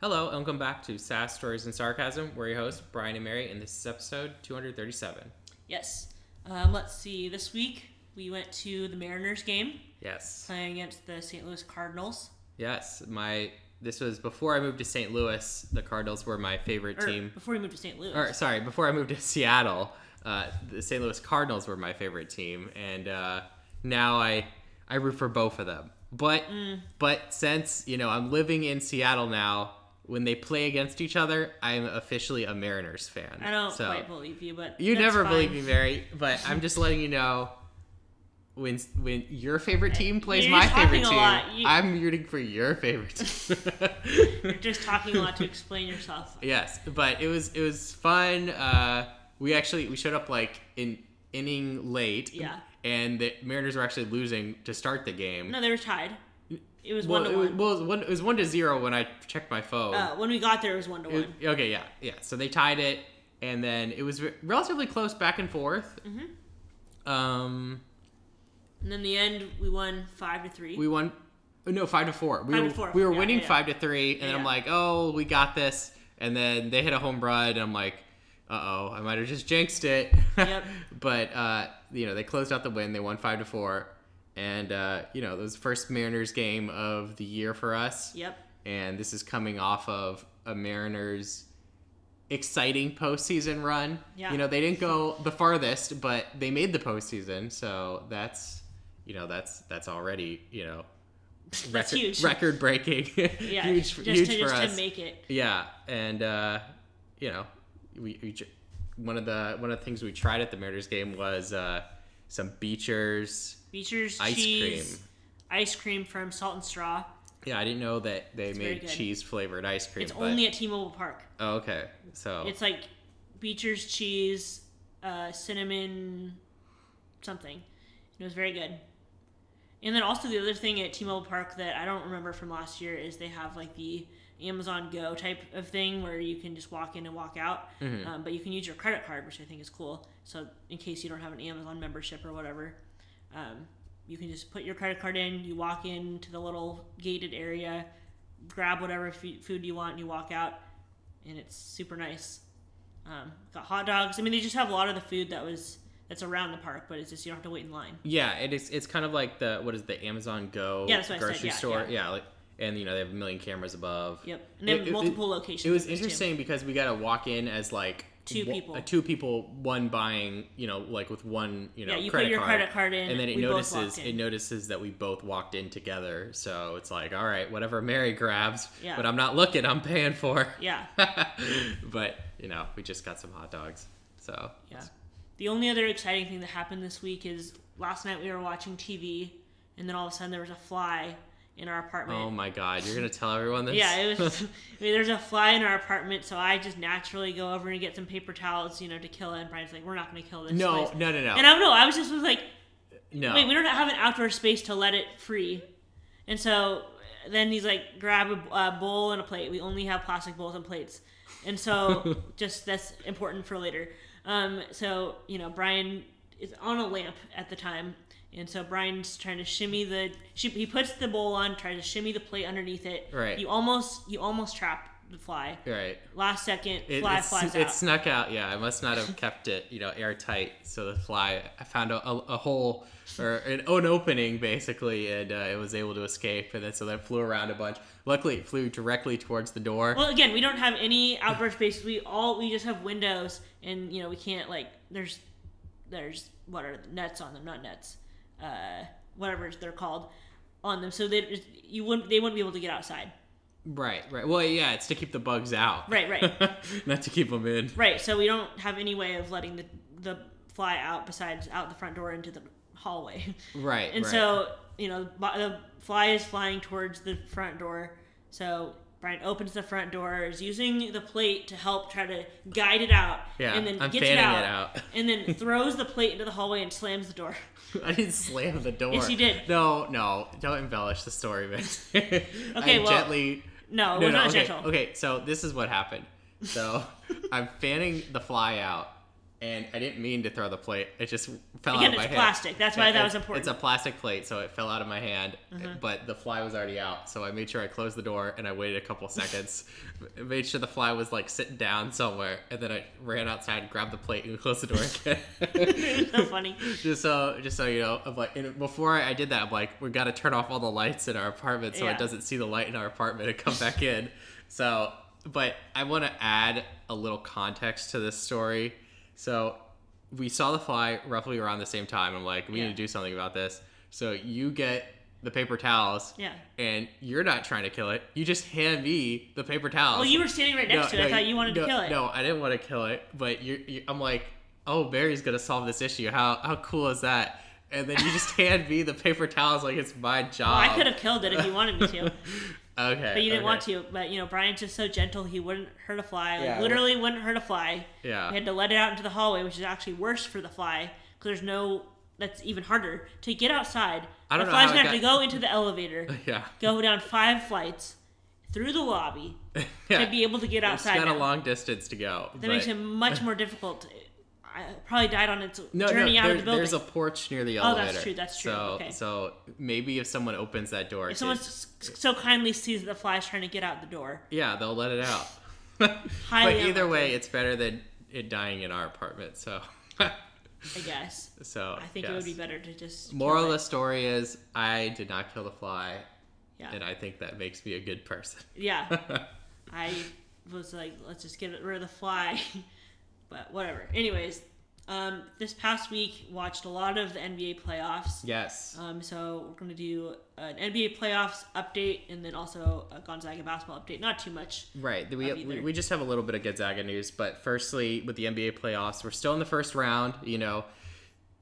Hello, and welcome back to Sass Stories and Sarcasm. We're your hosts, Brian and Mary, and this is episode 237. Yes. Um, let's see. This week we went to the Mariners game Yes. playing against the St. Louis Cardinals. Yes, my this was before I moved to St. Louis. The Cardinals were my favorite Or team. before we moved to St. Louis. Or sorry, before I moved to Seattle, uh, the St. Louis Cardinals were my favorite team, and uh, now I I root for both of them. But Mm. but since you know I'm living in Seattle now, when they play against each other, I'm officially a Mariners fan. I don't So- quite believe you, but You never fine. believe me, Mary, but I'm just letting you know when when your favorite team plays You're my favorite team, lot. You- I'm rooting for your favorite team. You're just talking a lot to explain yourself. yes, but it was it was fun. Uh, we actually we showed up like in inning late. Yeah. And the Mariners were actually losing to start the game. No, they were tied. It was well, one to one. well, it was one. It was one to zero when I checked my phone. Uh, when we got there, it was one to It- one. okay, yeah, yeah. So they tied it, and then it was re- relatively close back and forth. Mm-hmm. Um, And then the end, we won five to three. we won. oh, No, five to four. We Five were to four. we were Yeah, winning yeah. five to three, and then I'm Yeah. like, oh, we got this. And then they hit a home run, and I'm like, uh oh, I might have just jinxed it. Yep. but uh, you know, they closed out the win. They won five to four, and uh, you know, it was the first Mariners game of the year for us. Yep. and this is coming off of a Mariners exciting postseason run. Yeah. You know, they didn't go the farthest, but they made the postseason, so that's you know that's that's already you know That's huge. record breaking, Yeah. huge just huge to, for just us. to make it. yeah, and uh, you know, we, we one of the one of the things we tried at the Mariners game was uh, some Beechers Beecher's ice cheese, cream. ice cream from Salt and Straw. Yeah, I didn't know that they very made cheese flavored ice cream. It's but- only at T-Mobile Park. oh, okay. So It's like Beecher's cheese, uh, cinnamon, something. It was very good. And then also the other thing at T-Mobile Park that I don't remember from last year is they have like the Amazon Go type of thing where you can just walk in and walk out, Mm-hmm. um, but you can use your credit card, which I think is cool. So in case you don't have an Amazon membership or whatever, um, you can just put your credit card in. You walk into the little gated area, grab whatever f- food you want, and you walk out, and it's super nice. Um, got hot dogs. I mean, they just have a lot of the food that was that's around the park, but it's just you don't have to wait in line. Yeah, it is. It's kind of like the what is the Amazon Go Yeah, that's what I said, grocery yeah, store. yeah. Yeah, like, and you know they have a million cameras above. Yep, and they have It- it- multiple locations. It was this, too. interesting because we got to walk in as like Two people. uh, two people, one buying, you know, like with one, you know, Yeah, you credit put your card, credit card in, and then it notices it notices that we both walked in together. So it's like, all right, whatever Mary grabs, Yeah. but I'm not looking, I'm paying for. Yeah, but you know, we just got some hot dogs. So yeah. The only other exciting thing that happened this week is last night we were watching TV, and then all of a sudden there was a fly in our apartment. Oh my God, you're gonna tell everyone this? Yeah, it was. I mean, there's a fly in our apartment, so I just naturally go over and get some paper towels, you know, to kill it. And Brian's like, "We're not to kill this." no, place." no, no, no, And I don't know. I was just was like, no. "Wait, we don't have an outdoor space to let it free," and so then he's like, "Grab a uh, bowl and a plate. We only have plastic bowls and plates." And so, just that's important for later. Um, so you know, Brian is on a lamp at the time, and so Brian's trying to shimmy the. She, he puts the bowl on, tries to shimmy the plate underneath it. Right. You almost you almost trap the fly. right. Last second, It, fly it, flies it out. snuck out. Yeah, I must not have kept it, you know, airtight. So the fly, I found a, a, a hole or an, an opening basically, and uh, it was able to escape. And then so that flew around a bunch. Luckily, it flew directly towards the door. Well, again, we don't have any outdoor space. We all we just have windows, and you know we can't like there's there's what are the nets on them, not nets, uh, whatever they're called on them. So they you wouldn't they wouldn't be able to get outside. right, right. Well, yeah, it's to keep the bugs out. Right, right. not to keep them in. Right. So we don't have any way of letting the the fly out besides out the front door into the hallway. Right. And right. so, you know, the fly is flying towards the front door. So Brian opens the front door, is using the plate to help try to guide it out. Yeah, and then I'm gets it out, it out. and then throws the plate into the hallway and slams the door. I didn't slam the door. Yes, you did. No, no, don't embellish the story, man. Okay, I well, gently. No, it no, no, not okay, gentle. okay. So this is what happened. So I'm fanning the fly out, and I didn't mean to throw the plate. It just fell Again, out of my hand. it's hand. plastic. That's why It- that was important. It's a plastic plate, so it fell out of my hand. Uh-huh. But the fly was already out, so I made sure I closed the door and I waited a couple seconds, made sure the fly was like sitting down somewhere, and then I ran outside, grabbed the plate, and closed the door again. so funny. just so, just so you know, I'm like, and before I did that, I'm like, we got to turn off all the lights in our apartment so Yeah. it doesn't see the light in our apartment and come back in. So, but I want to add a little context to this story. So, we saw the fly roughly around the same time. I'm like, we Yeah. need to do something about this. So you get the paper towels, Yeah. and you're not trying to kill it. You just hand me the paper towels. Well, you were standing right next to it. I thought you wanted no, to kill it. No, I didn't want to kill it, but you, you I'm like, oh, Barry's gonna solve this issue. How how cool is that? And then you just hand me the paper towels like it's my job. Well, I could have killed it if you wanted me to. okay, But you didn't okay. want to. But you know, Brian's just so gentle. He wouldn't hurt a fly. Like, Yeah. literally wouldn't hurt a fly. Yeah. We had to let it out into the hallway, which is actually worse for the fly because there's no. That's even harder to get outside. I don't the fly's gonna have to go into the elevator, Yeah. go down five flights, through the lobby yeah. to be able to get outside. It's got a long distance to go. that but- makes it much more difficult. Probably died on its No, journey no, out there- of the building. there's a porch near the elevator. Oh, that's true, that's true, So, okay. so maybe if someone opens that door, if someone so kindly sees the flies trying to get out the door, yeah, they'll let it out. But either way, it's better than it dying in our apartment. So, I guess. so I think it would be better to just. Moral of the story is I did not kill the fly, Yeah. and I think that makes me a good person. Yeah. I was like, let's just get rid of the fly. But whatever. Anyways, um, this past week watched a lot of the NBA playoffs. yes. Um, so we're going to do an NBA playoffs update and then also a Gonzaga basketball update. Not too much. Right. We, we, we just have a little bit of Gonzaga news, but firstly, with the NBA playoffs, we're still in the first round. You know,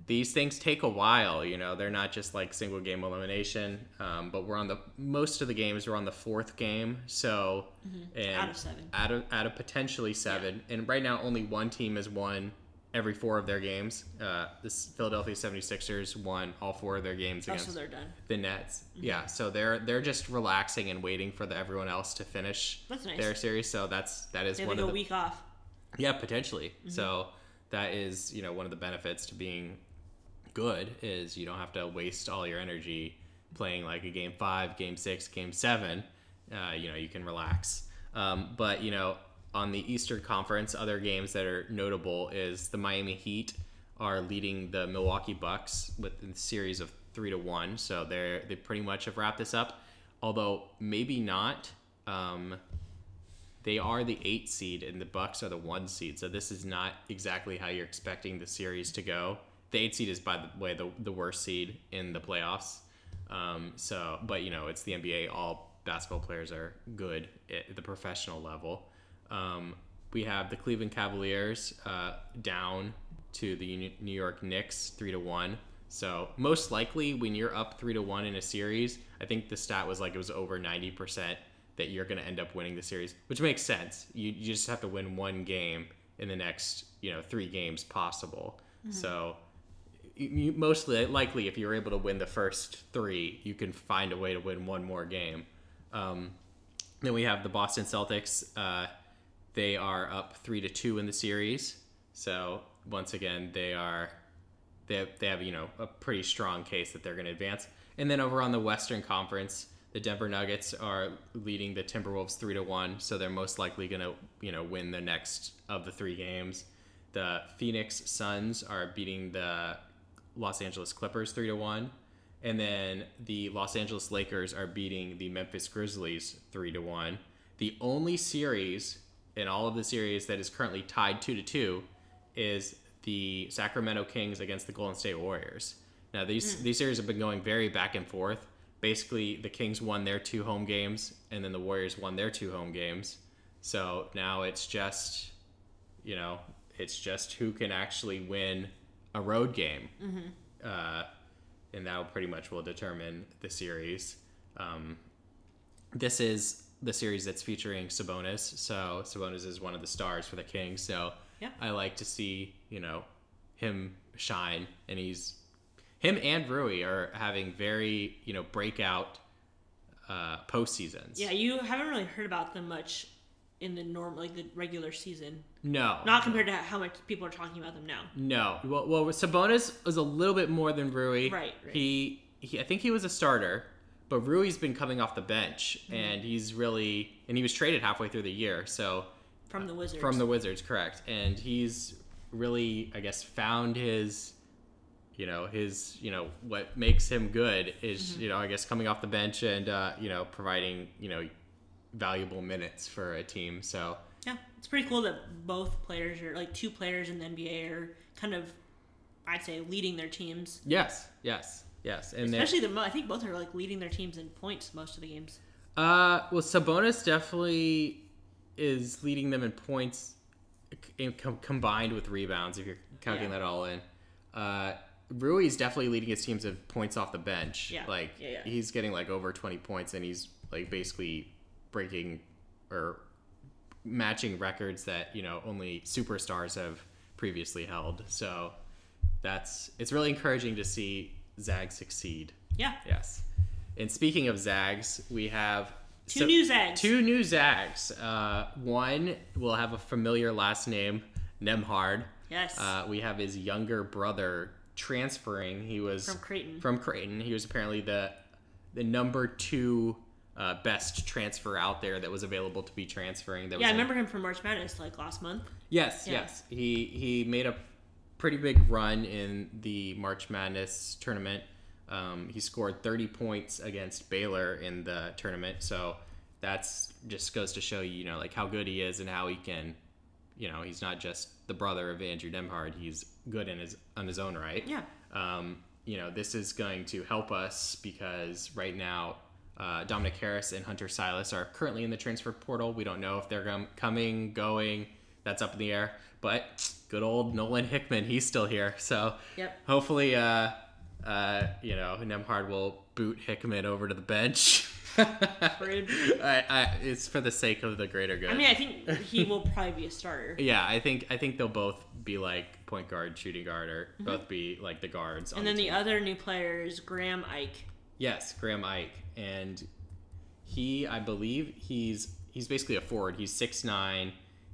these things take a while. You know, they're not just like single game elimination. Um, but we're on the most of the games. We're on the fourth game, so and Mm-hmm. Out of seven. out of out of potentially seven. And right now, only one team has won every four of their games. Uh, this Philadelphia 76ers won all four of their games Oh, against so they're done. the Nets. Mm-hmm. Yeah, so they're they're just relaxing and waiting for the, everyone else to finish nice. their series. So that's that is They one of a the week off. yeah potentially. Mm-hmm. So that is you know one of the benefits to being good is you don't have to waste all your energy playing like a game five, game six, game seven. Uh, you know you can relax. Um, but you know on the Eastern Conference, other games that are notable is the Miami Heat are leading the Milwaukee Bucks with a series of three to one. So they're they pretty much have wrapped this up. Although maybe not. Um, they are the eight seed and the Bucks are the one seed. So this is not exactly how you're expecting the series to go. The eight seed is, by the way, the, the worst seed in the playoffs. Um, so, but you know, it's the NBA. All basketball players are good at the professional level. Um, we have the Cleveland Cavaliers uh, down to the New York Knicks three to one. So most likely, when you're up three to one in a series, I think the stat was like it was over ninety percent that you're going to end up winning the series, which makes sense. You, you just have to win one game in the next you know three games possible. So you, mostly likely, if you're able to win the first three, you can find a way to win one more game. Um, then we have the Boston Celtics. Uh, they are up three to two in the series. So once again, they are they have, they have you know a pretty strong case that they're going to advance. And then over on the Western Conference, the Denver Nuggets are leading the Timberwolves three to one. So they're most likely going to you know win the next of the three games. The Phoenix Suns are beating the Los Angeles Clippers three to one, and then the Los Angeles Lakers are beating the Memphis Grizzlies three to one. The only series in all of the series that is currently tied two to two is the Sacramento Kings against the Golden State Warriors. Now these hmm. these series have been going very back and forth. Basically, the Kings won their two home games, and then the Warriors won their two home games. So now it's just, you know, it's just who can actually win a road game, uh, and that pretty much will determine the series. Um, this is the series that's featuring Sabonis. So Sabonis is one of the stars for the Kings. So Yeah. I like to see you know him shine, and he's him and Rui are having very you know breakout uh, post seasons. Yeah, you haven't really heard about them much in the norm like the regular season. No, Not compared to how much people are talking about them now. No. Well, well, Sabonis was a little bit more than Rui. Right, right. He, he, I think he was a starter, but Rui's been coming off the bench, Mm-hmm. and he's really, and he was traded halfway through the year, so From the Wizards. from the Wizards, correct? And he's really, I guess, found his, you know, his, you know, what makes him good is, Mm-hmm. you know, I guess coming off the bench and, uh, you know, providing, you know, valuable minutes for a team. So Yeah, it's pretty cool that both players are like two players in the NBA are kind of, I'd say, leading their teams. yes, yes, yes, and Especially the I think both are like leading their teams in points most of the games. Uh, well, Sabonis definitely is leading them in points, in, com- combined with rebounds. If you're counting Yeah. that all in, uh, Rui is definitely leading his teams of points off the bench. Yeah. like Yeah, yeah. he's getting like over twenty points, and he's like basically breaking or matching records that you know only superstars have previously held. So that's it's really encouraging to see Zag succeed. Yeah, Yes. And speaking of Zags, we have two so- new Zags. Two new Zags. Uh, one will have a familiar last name, Nembhard. Yes, Uh, we have his younger brother transferring. He was from Creighton. from Creighton. He was apparently the the number two uh, best transfer out there that was available to be transferring. That yeah, I was in- remember him from March Madness like last month. Yes, Yeah. yes. He he made a pretty big run in the March Madness tournament. Um, he scored 30 points against Baylor in the tournament, so that's just goes to show you, you know, like how good he is and how he can, you know, he's not just the brother of Andrew Nembhard. He's good in his on his own right. Yeah, Um, you know, this is going to help us because right now, uh, Dominic Harris and Hunter Sallis are currently in the transfer portal. We don't know if they're gum- coming, going. That's up in the air. But good old Nolan Hickman, he's still here. So Yep. hopefully, uh, uh, you know, Nembhard will boot Hickman over to the bench. I, I, it's for the sake of the greater good. I mean, I think he will probably be a starter. yeah, I think I think they'll both be like point guard, shooting guard, or both be like the guards. on Mm-hmm. And then team. the other new player is Graham Ike. Yes, Graham Ike, and he, I believe, he's he's basically a forward. He's six nine,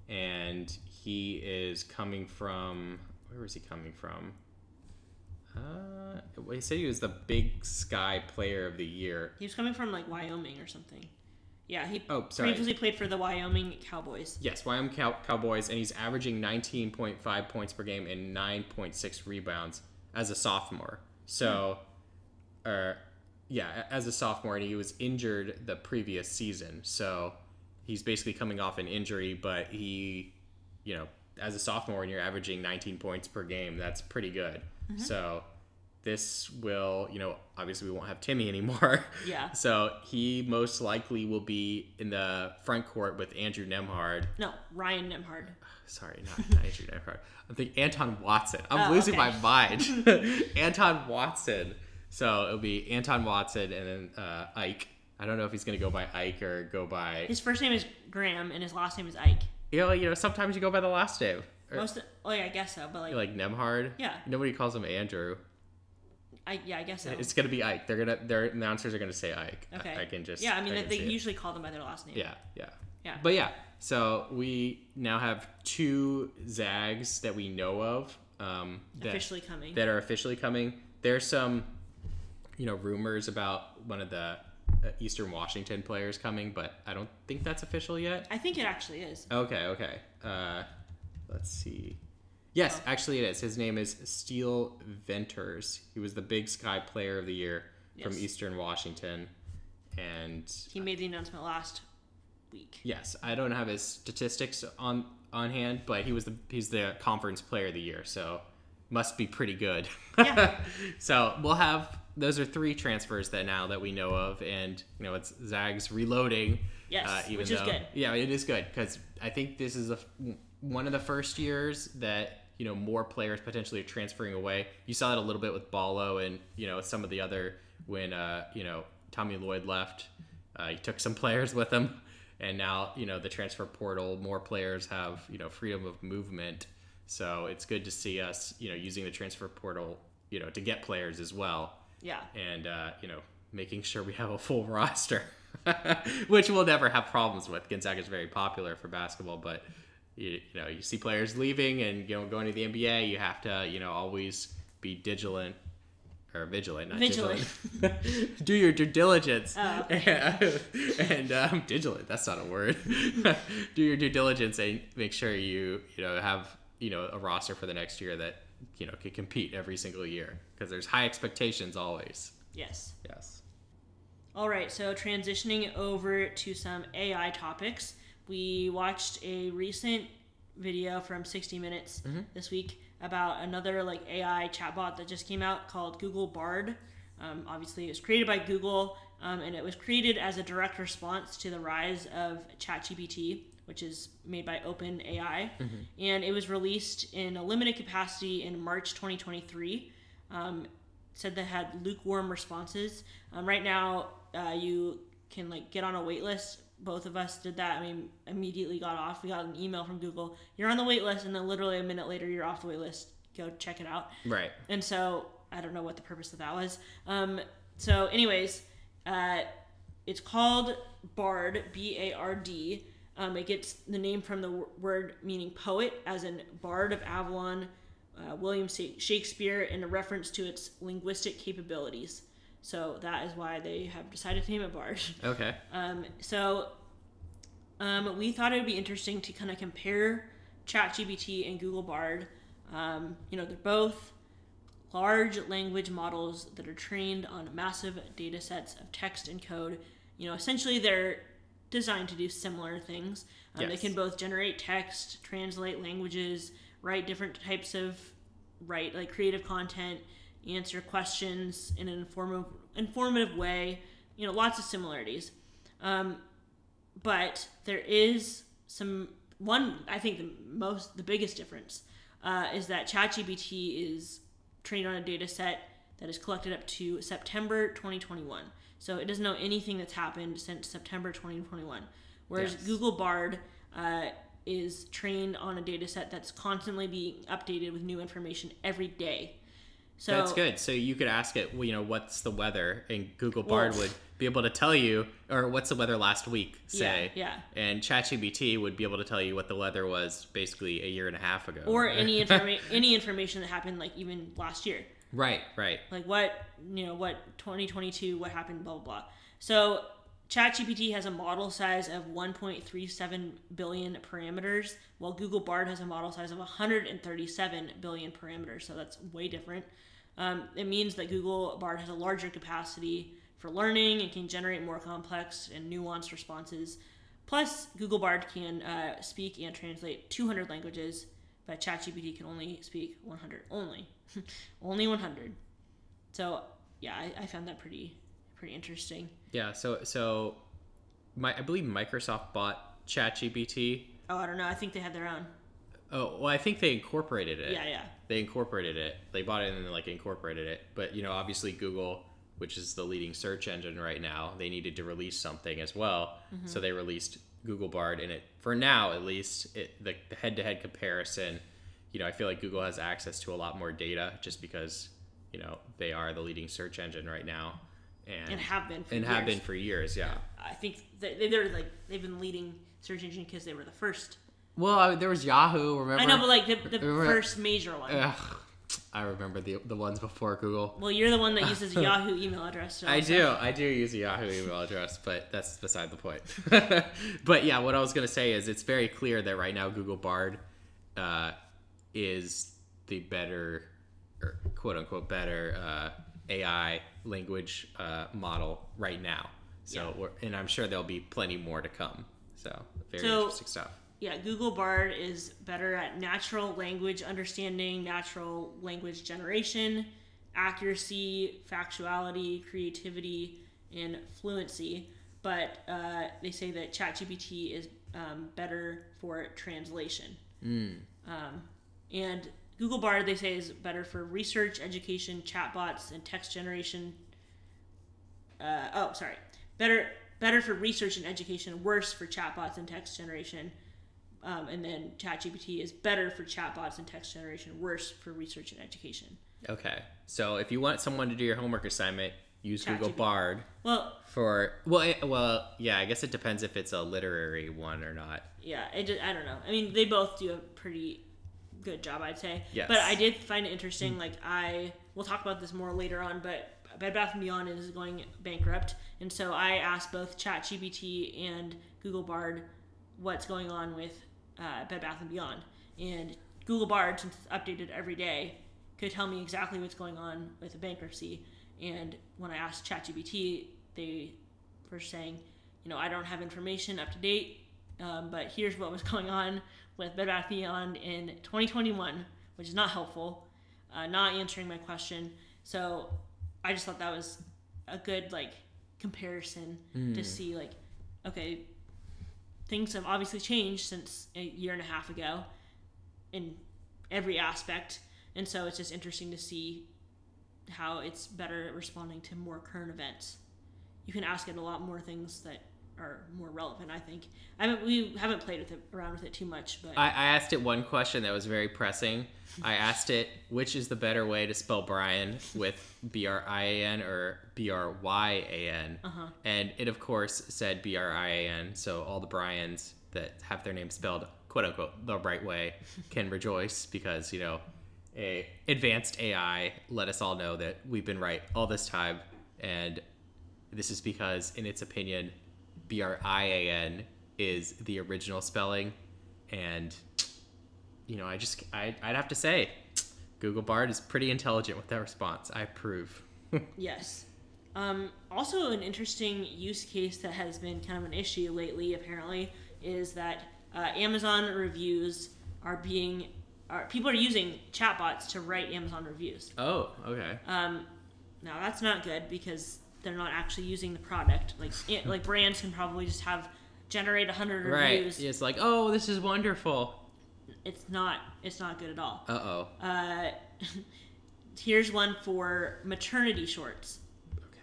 and he is coming from where is he coming from? Uh, well, he said he was the Big Sky Player of the Year. He was coming from like Wyoming or something. Yeah, he Oh, sorry. previously played for the Wyoming Cowboys. Yes, Wyoming Cow- Cowboys, and he's averaging 19.5 points per game and 9.6 rebounds as a sophomore. So, uh, yeah, as a sophomore, and he was injured the previous season. So, he's basically coming off an injury, but he, you know, as a sophomore, and you're averaging 19 points per game, that's pretty good. Mm-hmm. So, this will, you know, obviously we won't have Timme anymore. Yeah. So he most likely will be in the front court with Andrew Nembhard. No, Ryan Nembhard. Sorry, not, not Andrew Nembhard. I'm thinking Anton Watson. I'm Oh, losing okay. my mind. Anton Watson. So it'll be Anton Watson and then uh, Ike. I don't know if he's gonna go by Ike or go by. His first name is Graham and his last name is Ike. You know, you know. Sometimes you go by the last name. Or, Most, of, oh yeah, I guess so. But like, like Nembhard. Yeah. Nobody calls him Andrew. I yeah, I guess so. It's gonna be Ike. They're gonna. Their announcers are gonna say Ike. I- okay. I, can just. Yeah, I mean can they it. usually call them by their last name. Yeah, yeah. Yeah. But yeah, so we now have two Zags that we know of um, that, Officially coming. that are officially coming. There's some, you know, rumors about one of the uh, Eastern Washington players coming, but I don't think that's official yet. I think it actually is. Okay, okay. Uh, let's see. Yes, Oh. actually it is. His name is Steele Venters. He was the Big Sky Player of the Year from Eastern Washington, and He made the announcement last week. Yes, I don't have his statistics on on hand, but he was the he's the conference player of the year, so must be pretty good. Yeah. so we'll have those are three transfers that now that we know of, and you know it's Zags reloading. Yes, even which is though- good. Yeah, it is good because I think this is a, one of the first years that you know more players potentially are transferring away. You saw that a little bit with Ballo and you know some of the other when uh, you know Tommy Lloyd left. Uh, he took some players with him, and now you know the transfer portal. More players have you know freedom of movement, so it's good to see us you know using the transfer portal you know to get players as well, Yeah. and uh, you know making sure we have a full roster. which we'll never have problems with. Gonzaga is very popular for basketball, but you, you know you see players leaving and you know going to the NBA, you have to you know always be vigilant or vigilant, not Vigilant. vigilant. Do your due diligence. Oh, and um, vigilant, that's not a word. Do your due diligence and make sure you you know have you know a roster for the next year that you know can compete every single year because there's high expectations always. Yes. Yes. All right, so transitioning over to some AI topics, we watched a recent video from 60 Minutes Mm-hmm. this week about another like AI chatbot that just came out called Google Bard. Um, obviously, it was created by Google, um, and it was created as a direct response to the rise of ChatGPT, which is made by OpenAI, and it was released in a limited capacity in March 2023. Um, said that had lukewarm responses. Um, right now, uh, you can like get on a wait list. Both of us did that. I mean, immediately got off. We got an email from Google. You're on the wait list, and then literally a minute later, you're off the wait list. Go check it out. Right. And so I don't know what the purpose of that was. Um, so, anyways, uh, it's called Bard, B A R D. Um, it gets the name from the word meaning poet, as in Bard of Avalon, uh, William Shakespeare, in a reference to its linguistic capabilities. So that is why they have decided to name it Bard. Okay. Um, so um, we thought it would be interesting to kind of compare ChatGPT and Google Bard. Um, you know, they're both large language models that are trained on massive data sets of text and code. You know, essentially they're designed to do similar things. Um, They can both generate text, translate languages, write different types of write like creative content, answer questions in an informative informative way. You know, lots of similarities. Um, but there is some one. I think the most the biggest difference uh, is that ChatGPT is trained on a data set that is collected up to September 2021. So it doesn't know anything that's happened since September 2021. Whereas Yes. Google Bard uh, is trained on a data set that's constantly being updated with new information every day. So That's good. So you could ask it, well, you know, what's the weather, and Google Bard Well- would be able to tell you, or what's the weather last week, say. Yeah, yeah. And ChatGPT would be able to tell you what the weather was basically a year and a half ago. Or any informa- any information that happened like even last year. Right, right. like what you know what 2022 what happened blah blah blah. So ChatGPT has a model size of 1.37 billion parameters while Google Bard has a model size of 137 billion parameters so that's way different. Um, it means that Google Bard has a larger capacity for learning and can generate more complex and nuanced responses. Plus Google Bard can uh, speak and translate 200 languages but ChatGPT can only speak 100 only only 100 so yeah I, I found that pretty pretty interesting Yeah. So, so, my I believe Microsoft bought ChatGPT. oh i don't know i think they had their own Oh, well, I think they incorporated it. yeah yeah They incorporated it. They bought it and then like incorporated it. But you know, obviously Google, which is the leading search engine right now, they needed to release something as well. Mm-hmm. So they released Google Bard, and it for now at least, it the, the head-to-head comparison. You know, I feel like Google has access to a lot more data just because you know they are the leading search engine right now, and and have been for and have years. been for years. Yeah. i think they- they're like they've been leading search engine because they were the first Well, I, there was Yahoo. Remember? i know but like the, the first major one Ugh, I remember the the ones before Google. well you're the one that uses a yahoo email address so I do. I do use a Yahoo email address, but that's beside the point. but yeah, what I was going to say is it's very clear that right now Google Bard uh, is the better, or quote unquote, better uh, AI language uh, model right now. So, Yeah. we're, and I'm sure there'll be plenty more to come. So, very So- interesting stuff. yeah, Google Bard is better at natural language understanding, natural language generation, accuracy, factuality, creativity, and fluency. But uh, they say that ChatGPT is um, better for translation. Um, and Google Bard, they say, is better for research, education, chatbots, and text generation. Uh, oh, sorry. Better better for research and education, worse for chatbots and text generation. Um, and then ChatGPT is better for chatbots and text generation, worse for research and education. Okay. So if you want someone to do your homework assignment, use ChatGPT. Google Bard Well, for well, it, well, yeah. I guess it depends if it's a literary one or not. yeah, it just, I don't know. I mean, they both do a pretty good job, I'd say. Yes. But I did find it interesting. Like I, we'll talk about this more later on. But Bed Bath and Beyond is going bankrupt, and so I asked both ChatGPT and Google Bard what's going on with uh, Bed Bath and Beyond, and Google Bard, since it's updated every day, could tell me exactly what's going on with the bankruptcy. And when I asked ChatGPT, they were saying, you know, I don't have information up to date, um, but here's what was going on with Bed Bath Beyond in 2021, which is not helpful, uh, not answering my question. So I just thought that was a good like comparison to see like, okay, things have obviously changed since a year and a half ago in every aspect, and so it's just interesting to see how it's better at responding to more current events. You can ask it a lot more things that are more relevant. I think. I haven't, we haven't played with it around with it too much, but I, I asked it one question that was very pressing. I asked it which is the better way to spell Brian with B R I A N or B R Y A N, Uh-huh. and it of course said B R I A N. So all the Brians that have their name spelled quote unquote the right way can rejoice because you know a advanced AI let us all know that we've been right all this time, and this is because in its opinion, B R I A N is the original spelling, and you know, I just I, I'd have to say, Google Bard is pretty intelligent with that response. I approve. Yes. Um, also, an interesting use case that has been kind of an issue lately, apparently, is that uh, Amazon reviews are being, are, people are using chatbots to write Amazon reviews. oh, okay. Um, now that's not good because they're not actually using the product. Like, it, like brands can probably just have generate a hundred Right. reviews. It's like, oh, this is wonderful. It's not. It's not good at all. Uh oh. Uh, here's one for maternity shorts.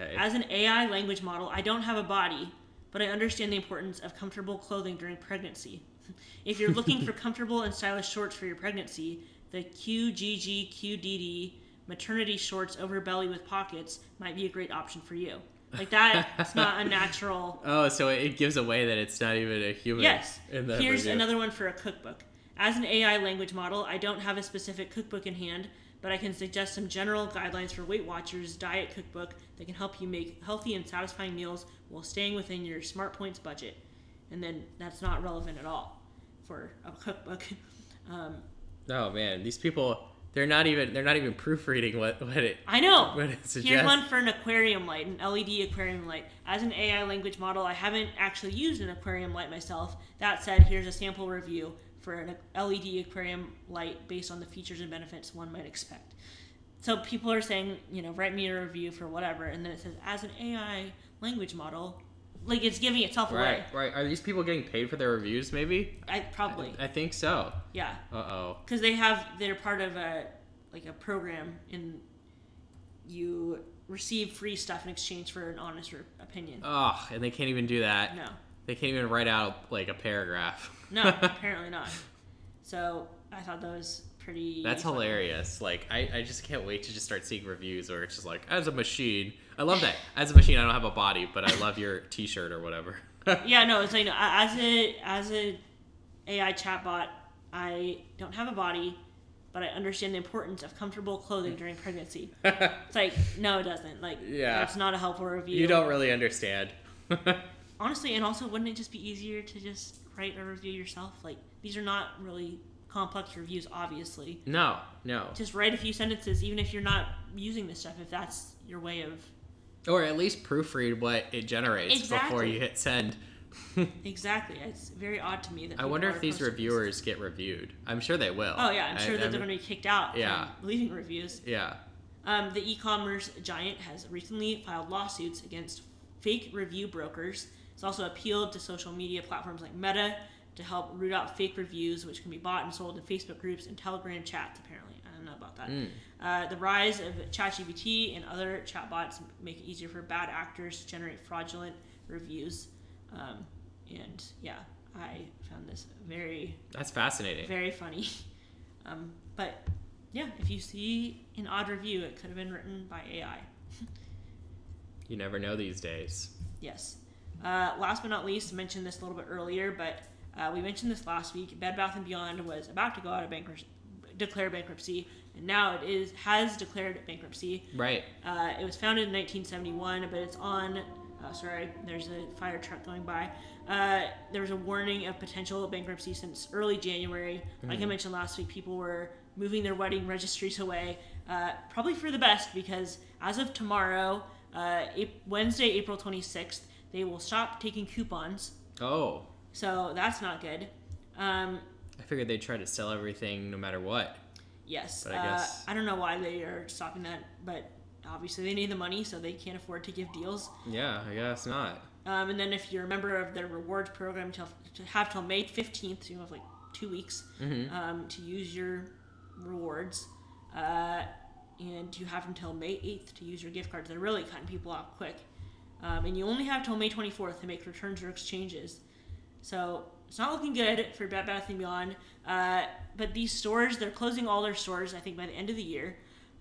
Okay. As an AI language model, I don't have a body, but I understand the importance of comfortable clothing during pregnancy. If you're looking for comfortable and stylish shorts for your pregnancy, the QGG maternity shorts over belly with pockets might be a great option for you. Like that, it's not a natural. oh, so it gives away that it's not even a human. Yes. In the Here's review. another one for a cookbook. As an AI language model, I don't have a specific cookbook in hand, but I can suggest some general guidelines for Weight Watchers diet cookbook that can help you make healthy and satisfying meals while staying within your Smart Points budget. And then that's not relevant at all for a cookbook. Um, Oh man, these people. They're not even. They're not even proofreading what what it. I know. What it Here's one for an aquarium light, an LED aquarium light. As an AI language model, I haven't actually used an aquarium light myself. That said, here's a sample review for an LED aquarium light based on the features and benefits one might expect. So people are saying, you know, write me a review for whatever, and then it says, as an AI language model, like it's giving itself Right. away. Right. Right. Are these people getting paid for their reviews? Maybe. I probably, I think so. yeah, Uh oh. because they have they're part of a like a program, and you receive free stuff in exchange for an honest re- opinion. Oh, and they can't even do that. No. They can't even write out like a paragraph. No, apparently not. So I thought that was pretty. That's funny. hilarious. Like I, I just can't wait to just start seeing reviews where it's just like as a machine. I love that. As a machine, I don't have a body, but I love your T-shirt or whatever. Yeah, no, it's like no, as a as a AI chatbot, I don't have a body, but I understand the importance of comfortable clothing during pregnancy. It's like no, it doesn't. Like Yeah. that's not a helpful review. you don't really understand. honestly, and also wouldn't it just be easier to just write a review yourself? Like these are not really complex reviews, obviously. no, no. Just write a few sentences, even if you're not using this stuff. If that's your way of Or at least proofread what it generates before you hit send. exactly, it's very odd to me that. I wonder if these this. reviewers get reviewed. I'm sure they will. Oh yeah, I'm I- sure that I'm- they're going to be kicked out Yeah. from leaving reviews. Yeah. Um, the e-commerce giant has recently filed lawsuits against fake review brokers. It's also appealed to social media platforms like Meta to help root out fake reviews, which can be bought and sold in Facebook groups and Telegram chats. Apparently, I don't know about that. Mm. Uh, the rise of ChatGPT and other chatbots make it easier for bad actors to generate fraudulent reviews. Um, and yeah, I found this very That's fascinating. very funny. Um, but yeah, if you see an odd review, it could have been written by AI. You never know these days. Yes. Uh, last but not least, I mentioned this a little bit earlier, but uh, we mentioned this last week. Bed Bath and Beyond was about to go out of bankruptcy, declare bankruptcy, and now it is has declared bankruptcy. Right. Uh, it was founded in 1971, but it's on. Uh, sorry, there's a fire truck going by. Uh, there was a warning of potential bankruptcy since early January. Like I mentioned last week, people were moving their wedding registries away, uh, probably for the best because as of tomorrow, uh, Wednesday, April 26th, they will stop taking coupons. Oh, So that's not good. Um, I figured they'd try to sell everything no matter what. yes, But I uh, guess- I don't know why they are stopping that, but obviously they need the money, so they can't afford to give deals. Yeah, I guess not. Um, and then if you're a member of their rewards program, to, to have till May 15th, so you have like two weeks Mm-hmm. um, to use your rewards. Uh, and you have until May 8th to use your gift cards. They're really cutting people off quick. Um, and you only have till May 24th to make returns or exchanges. So it's not looking good for Bed Bath & Beyond. Uh, but these stores, they're closing all their stores, I think, by the end of the year.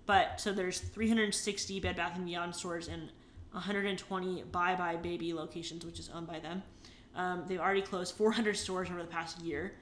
But so there's 360 Bed Bath & Beyond stores and 120 buybuy BABY locations, which is owned by them. Um, they've already closed 400 stores over the past year.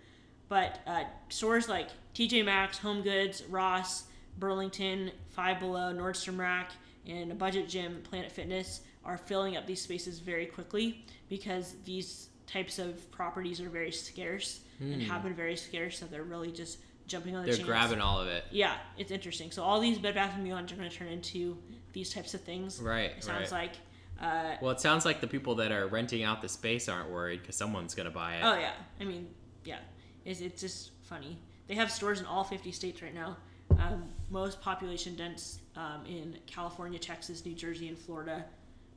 But uh, stores like TJ Maxx, Home Goods, Ross, Burlington, Five Below, Nordstrom Rack, and a budget gym, Planet Fitness, are filling up these spaces very quickly because these types of properties are very scarce and have been very scarce. So they're really just jumping on the They're grabbing all of it. Yeah, it's interesting. So all these Bed Bath and Beyond are going to turn into these types of things. Right, It sounds right. like. Uh, Well, it sounds like the people that are renting out the space aren't worried because someone's gonna buy it. Oh yeah, I mean, yeah, it's, it's just funny. They have stores in all 50 states right now. Um, most population dense um, in California, Texas, New Jersey, and Florida,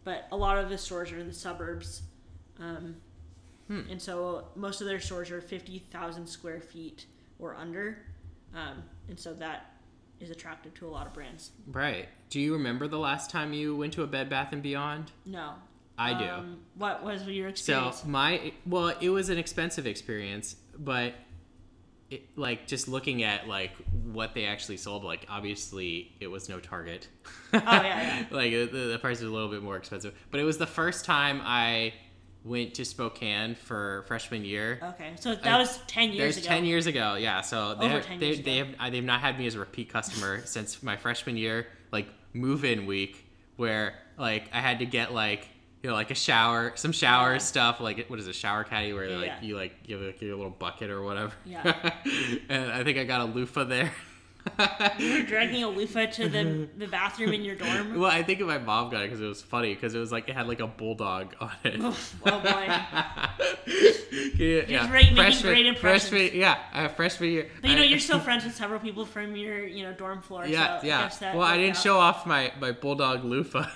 but a lot of the stores are in the suburbs. Um, Hmm. And so most of their stores are 50,000 square feet or under, um, and so that is attractive to a lot of brands. Right. Do you remember the last time you went to a Bed Bath and Beyond? No, I do. Um, what was your experience? So my well, it was an expensive experience, but it, like just looking at like what they actually sold, like obviously it was no Target. Oh yeah, yeah. like the, the price was a little bit more expensive, but it was the first time I went to Spokane for freshman year. okay, so that I- was 10 years ago. ten years ago, yeah. So they Over have, 10 they, years they ago. have they've not had me as a repeat customer since my freshman year, like move-in week, where like I had to get like you know like a shower, some shower Yeah. stuff, like what is a shower caddy where Yeah, like yeah. you like give like, your little bucket or whatever. Yeah. and I think I got a loofah there. You were dragging a loofah to the, the bathroom in your dorm. Well, I think my mom got it because it was funny because it was like it had like a bulldog on it. Oh, oh, boy. yeah, yeah. making freshman, great impressions. freshman, yeah, uh, freshman year. But you know, I- you're still friends with several people from your, you know, dorm floor. Yeah, so yeah. I well, I didn't out. show off my my bulldog loofah.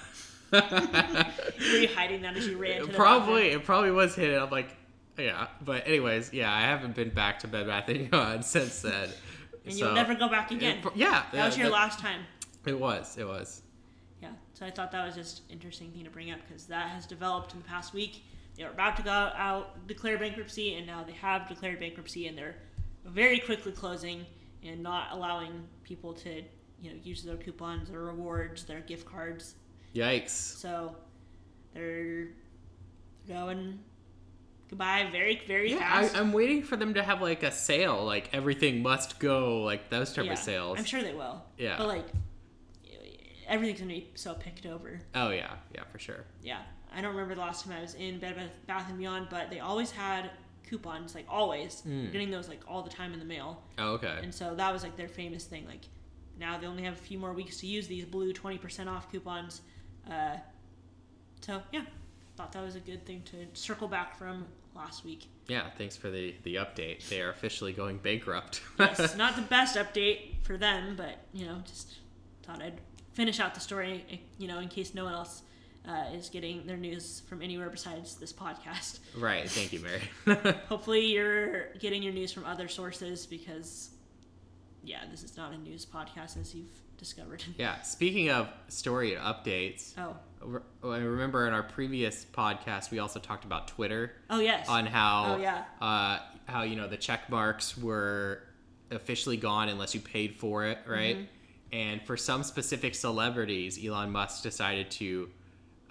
Were you hiding that as you ran to the probably bathroom? it probably was hidden. I'm like, yeah. But anyways, yeah, I haven't been back to Bed Bath and Beyond since then. And So- you'll never go back again. It- yeah, that was your that- last time. It was. It was. Yeah. So I thought that was just interesting thing to bring up because that has developed in the past week. They were about to go out, declare bankruptcy, and now they have declared bankruptcy, and they're very quickly closing and not allowing people to, you know, use their coupons, their rewards, their gift cards. Yikes. So they're going goodbye very, very Yeah, fast. I, I'm waiting for them to have like a sale, like everything must go, like those type Yeah, of sales. I'm sure they will. Yeah. But like, everything's gonna be so picked over. Oh yeah, yeah, for sure. Yeah, I don't remember the last time I was in Bed Bath, and Beyond, but they always had coupons, like always. Mm. Getting those like all the time in the mail, Oh okay. and so that was like their famous thing. Like now they only have a few more weeks to use these blue twenty percent off coupons. Uh, so yeah, thought that was a good thing to circle back from last week. Yeah, thanks for the the update. They are officially going bankrupt. Yes, not the best update for them, but you know, just thought I'd finish out the story. eh, You know, in case no one else. Uh, is getting their news from anywhere besides this podcast. right. Thank you, Mary. Hopefully, you're getting your news from other sources because, yeah, this is not a news podcast as you've discovered. yeah. Speaking of story updates, Oh, I remember in our previous podcast we also talked about Twitter oh yes. on how Oh, yeah. uh, how you know the check marks were officially gone unless you paid for it, right? Mm-hmm. And for some specific celebrities, Elon Musk decided to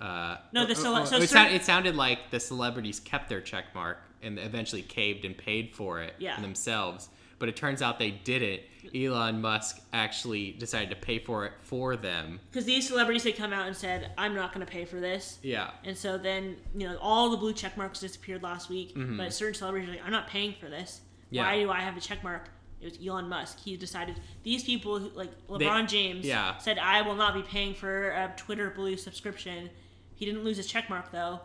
Uh, No, the cele- or- so it, sound- it sounded like the celebrities kept their check mark and eventually caved and paid for it Yeah. themselves. But it turns out they didn't. Elon Musk actually decided to pay for it for them. Because these celebrities had come out and said, "I'm not going to pay for this." Yeah. And so then, you know, all the blue check marks disappeared last week, Mhm. but certain celebrities are like, I'm not paying for this. Yeah. Why do I have a check mark? It was Elon Musk. He decided these people, who, like LeBron James, yeah. said, I will not be paying for a Twitter Blue subscription. He didn't lose his check mark though,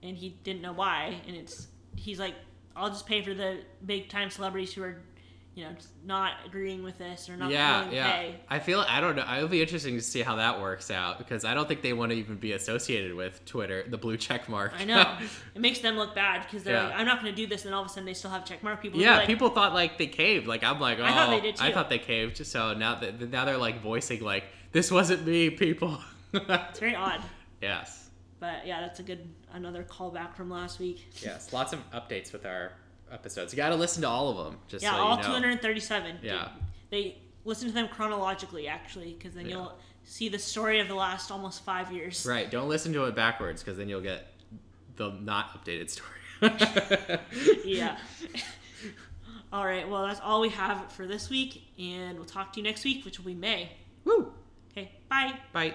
and he didn't know why. And it's he's like, I'll just pay for the big time celebrities who are, you know, not agreeing with this or not yeah, willing to yeah. pay. I feel I don't know. It'll be interesting to see how that works out because I don't think they want to even be associated with Twitter, the blue check mark. I know. it makes them look bad because they're Yeah. like, I'm not going to do this, and all of a sudden they still have check mark. People, yeah, like, people thought like they caved. Like I'm like, oh, I thought they oh, did, I thought they caved. So now that now they're like voicing like this wasn't me, people. It's very odd. yes, But yeah, that's a good another callback from last week. yes. Lots of updates with our episodes. You got to listen to all of them. Just yeah, so all you know. 237. Yeah. They listen to them chronologically, actually, because then Yeah. you'll see the story of the last almost five years. Right. Don't listen to it backwards because then you'll get the not updated story. yeah. all right. Well, that's all we have for this week, and we'll talk to you next week, which will be May. Woo. Okay. Bye. Bye.